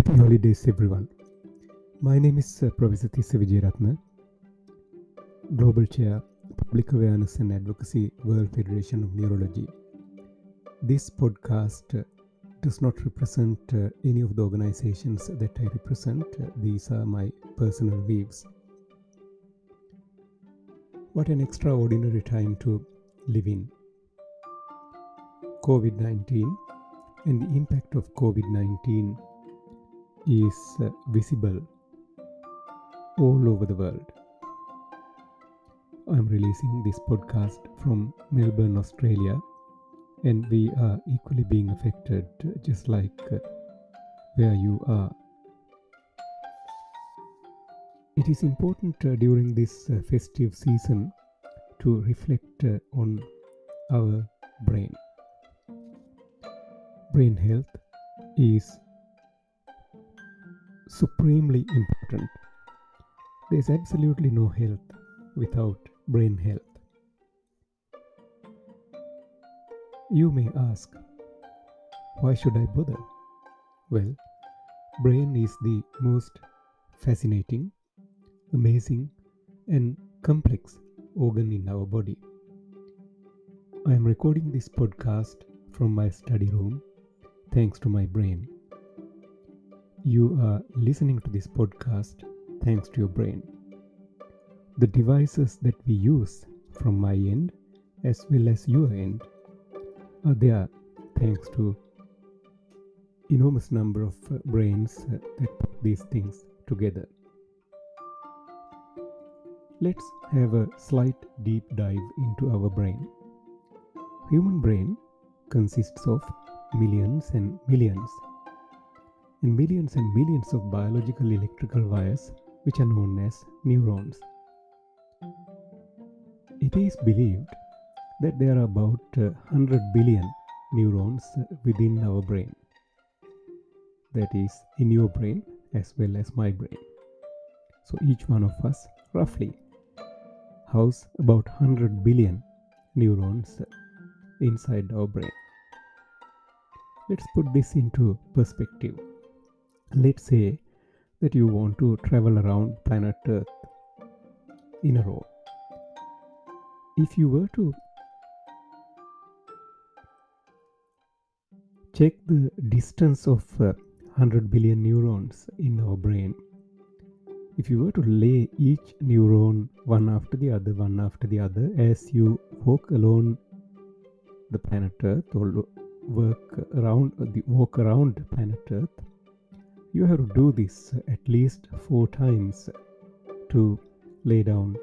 Happy holidays, everyone. My name is uh, Professor Tissa Wijeratne, Global Chair, Public Awareness and Advocacy, World Federation of Neurology. This podcast uh, does not represent uh, any of the organizations that I represent. Uh, these are my personal views. What an extraordinary time to live in. COVID 19 and the impact of COVID 19 is visible all over the world. I'm releasing this podcast from Melbourne, Australia, and we are equally being affected just like uh, where you are. It is important uh, during this uh, festive season to reflect uh, on our brain. Brain health is supremely important. There's absolutely no health without brain health. You may ask, why should I bother? Well, brain is the most fascinating, amazing, and complex organ in our body. I am recording this podcast from my study room thanks to my brain. You are listening to this podcast thanks to your brain. The devices that we use from my end as well as your end are there thanks to enormous number of uh, brains uh, that put these things together. Let's have a slight deep dive into our brain. Human brain consists of millions and millions and millions and millions of biological electrical wires which are known as neurons. It is believed that there are about uh, 100 billion neurons within our brain. That is, in your brain as well as my brain. So each one of us, roughly, house about 100 billion neurons inside our brain. Let's put this into perspective. Let's say that you want to travel around planet Earth in a row. If you were to check the distance of uh, 100 billion neurons in our brain, if you were to lay each neuron one after the other, one after the other, as you walk along the planet Earth or work around the walk around planet Earth, you have to do this at least four times to lay down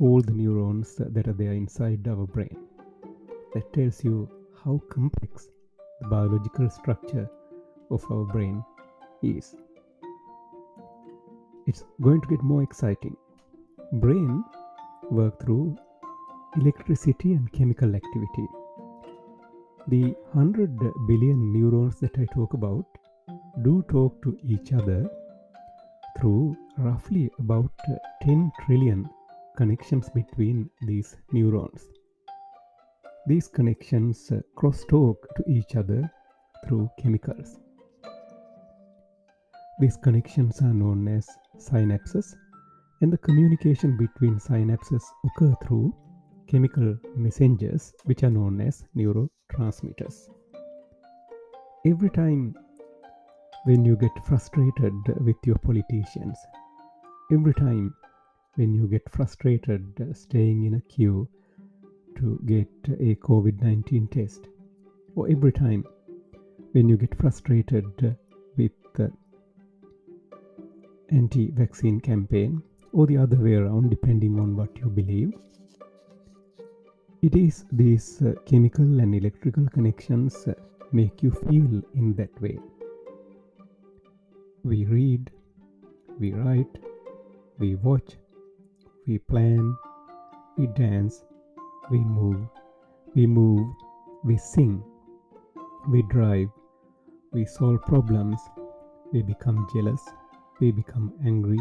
all the neurons that are there inside our brain. That tells you how complex the biological structure of our brain is. It's going to get more exciting. Brain work through electricity and chemical activity. The 100 billion neurons that I talk about do talk to each other through roughly about 10 trillion connections between these neurons. These connections uh, crosstalk to each other through chemicals. These connections are known as synapses, and the communication between synapses occur through chemical messengers which are known as neurotransmitters. Every time when you get frustrated with your politicians, every time when you get frustrated staying in a queue to get a COVID 19 test, or every time when you get frustrated with the anti vaccine campaign, or the other way around, depending on what you believe. It is these chemical and electrical connections make you feel in that way. We read, we write, we watch, we plan, we dance, we move, we move, we sing, we drive, we solve problems, we become jealous, we become angry,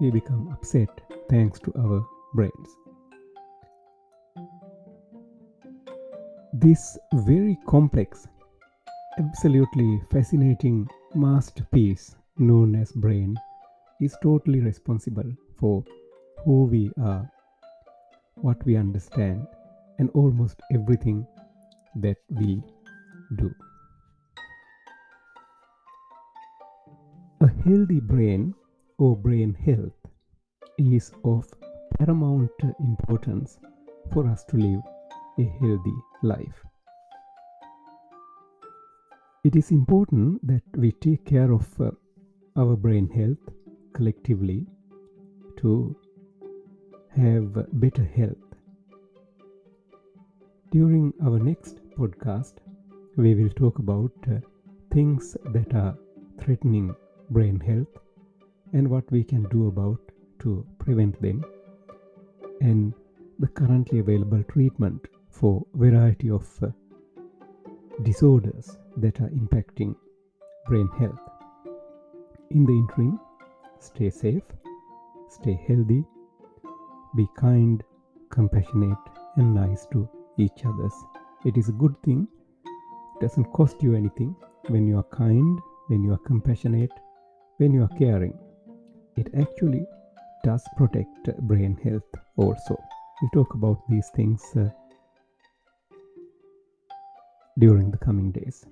we become upset thanks to our brains. This very complex, absolutely fascinating masterpiece known as brain is totally responsible for who we are, what we understand, and almost everything that we do. A healthy brain or brain health is of paramount importance for us to live a healthy life. It is important that we take care of uh, our brain health collectively to have better health. During our next podcast, we will talk about uh, things that are threatening brain health and what we can do about to prevent them and the currently available treatment for variety of uh, disorders that are impacting brain health. In the interim, stay safe, stay healthy, be kind, compassionate, and nice to each other. It is a good thing. It doesn't cost you anything when you are kind, when you are compassionate, when you are caring. It actually does protect brain health also. We'll talk about these things uh, during the coming days.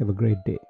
Have a great day.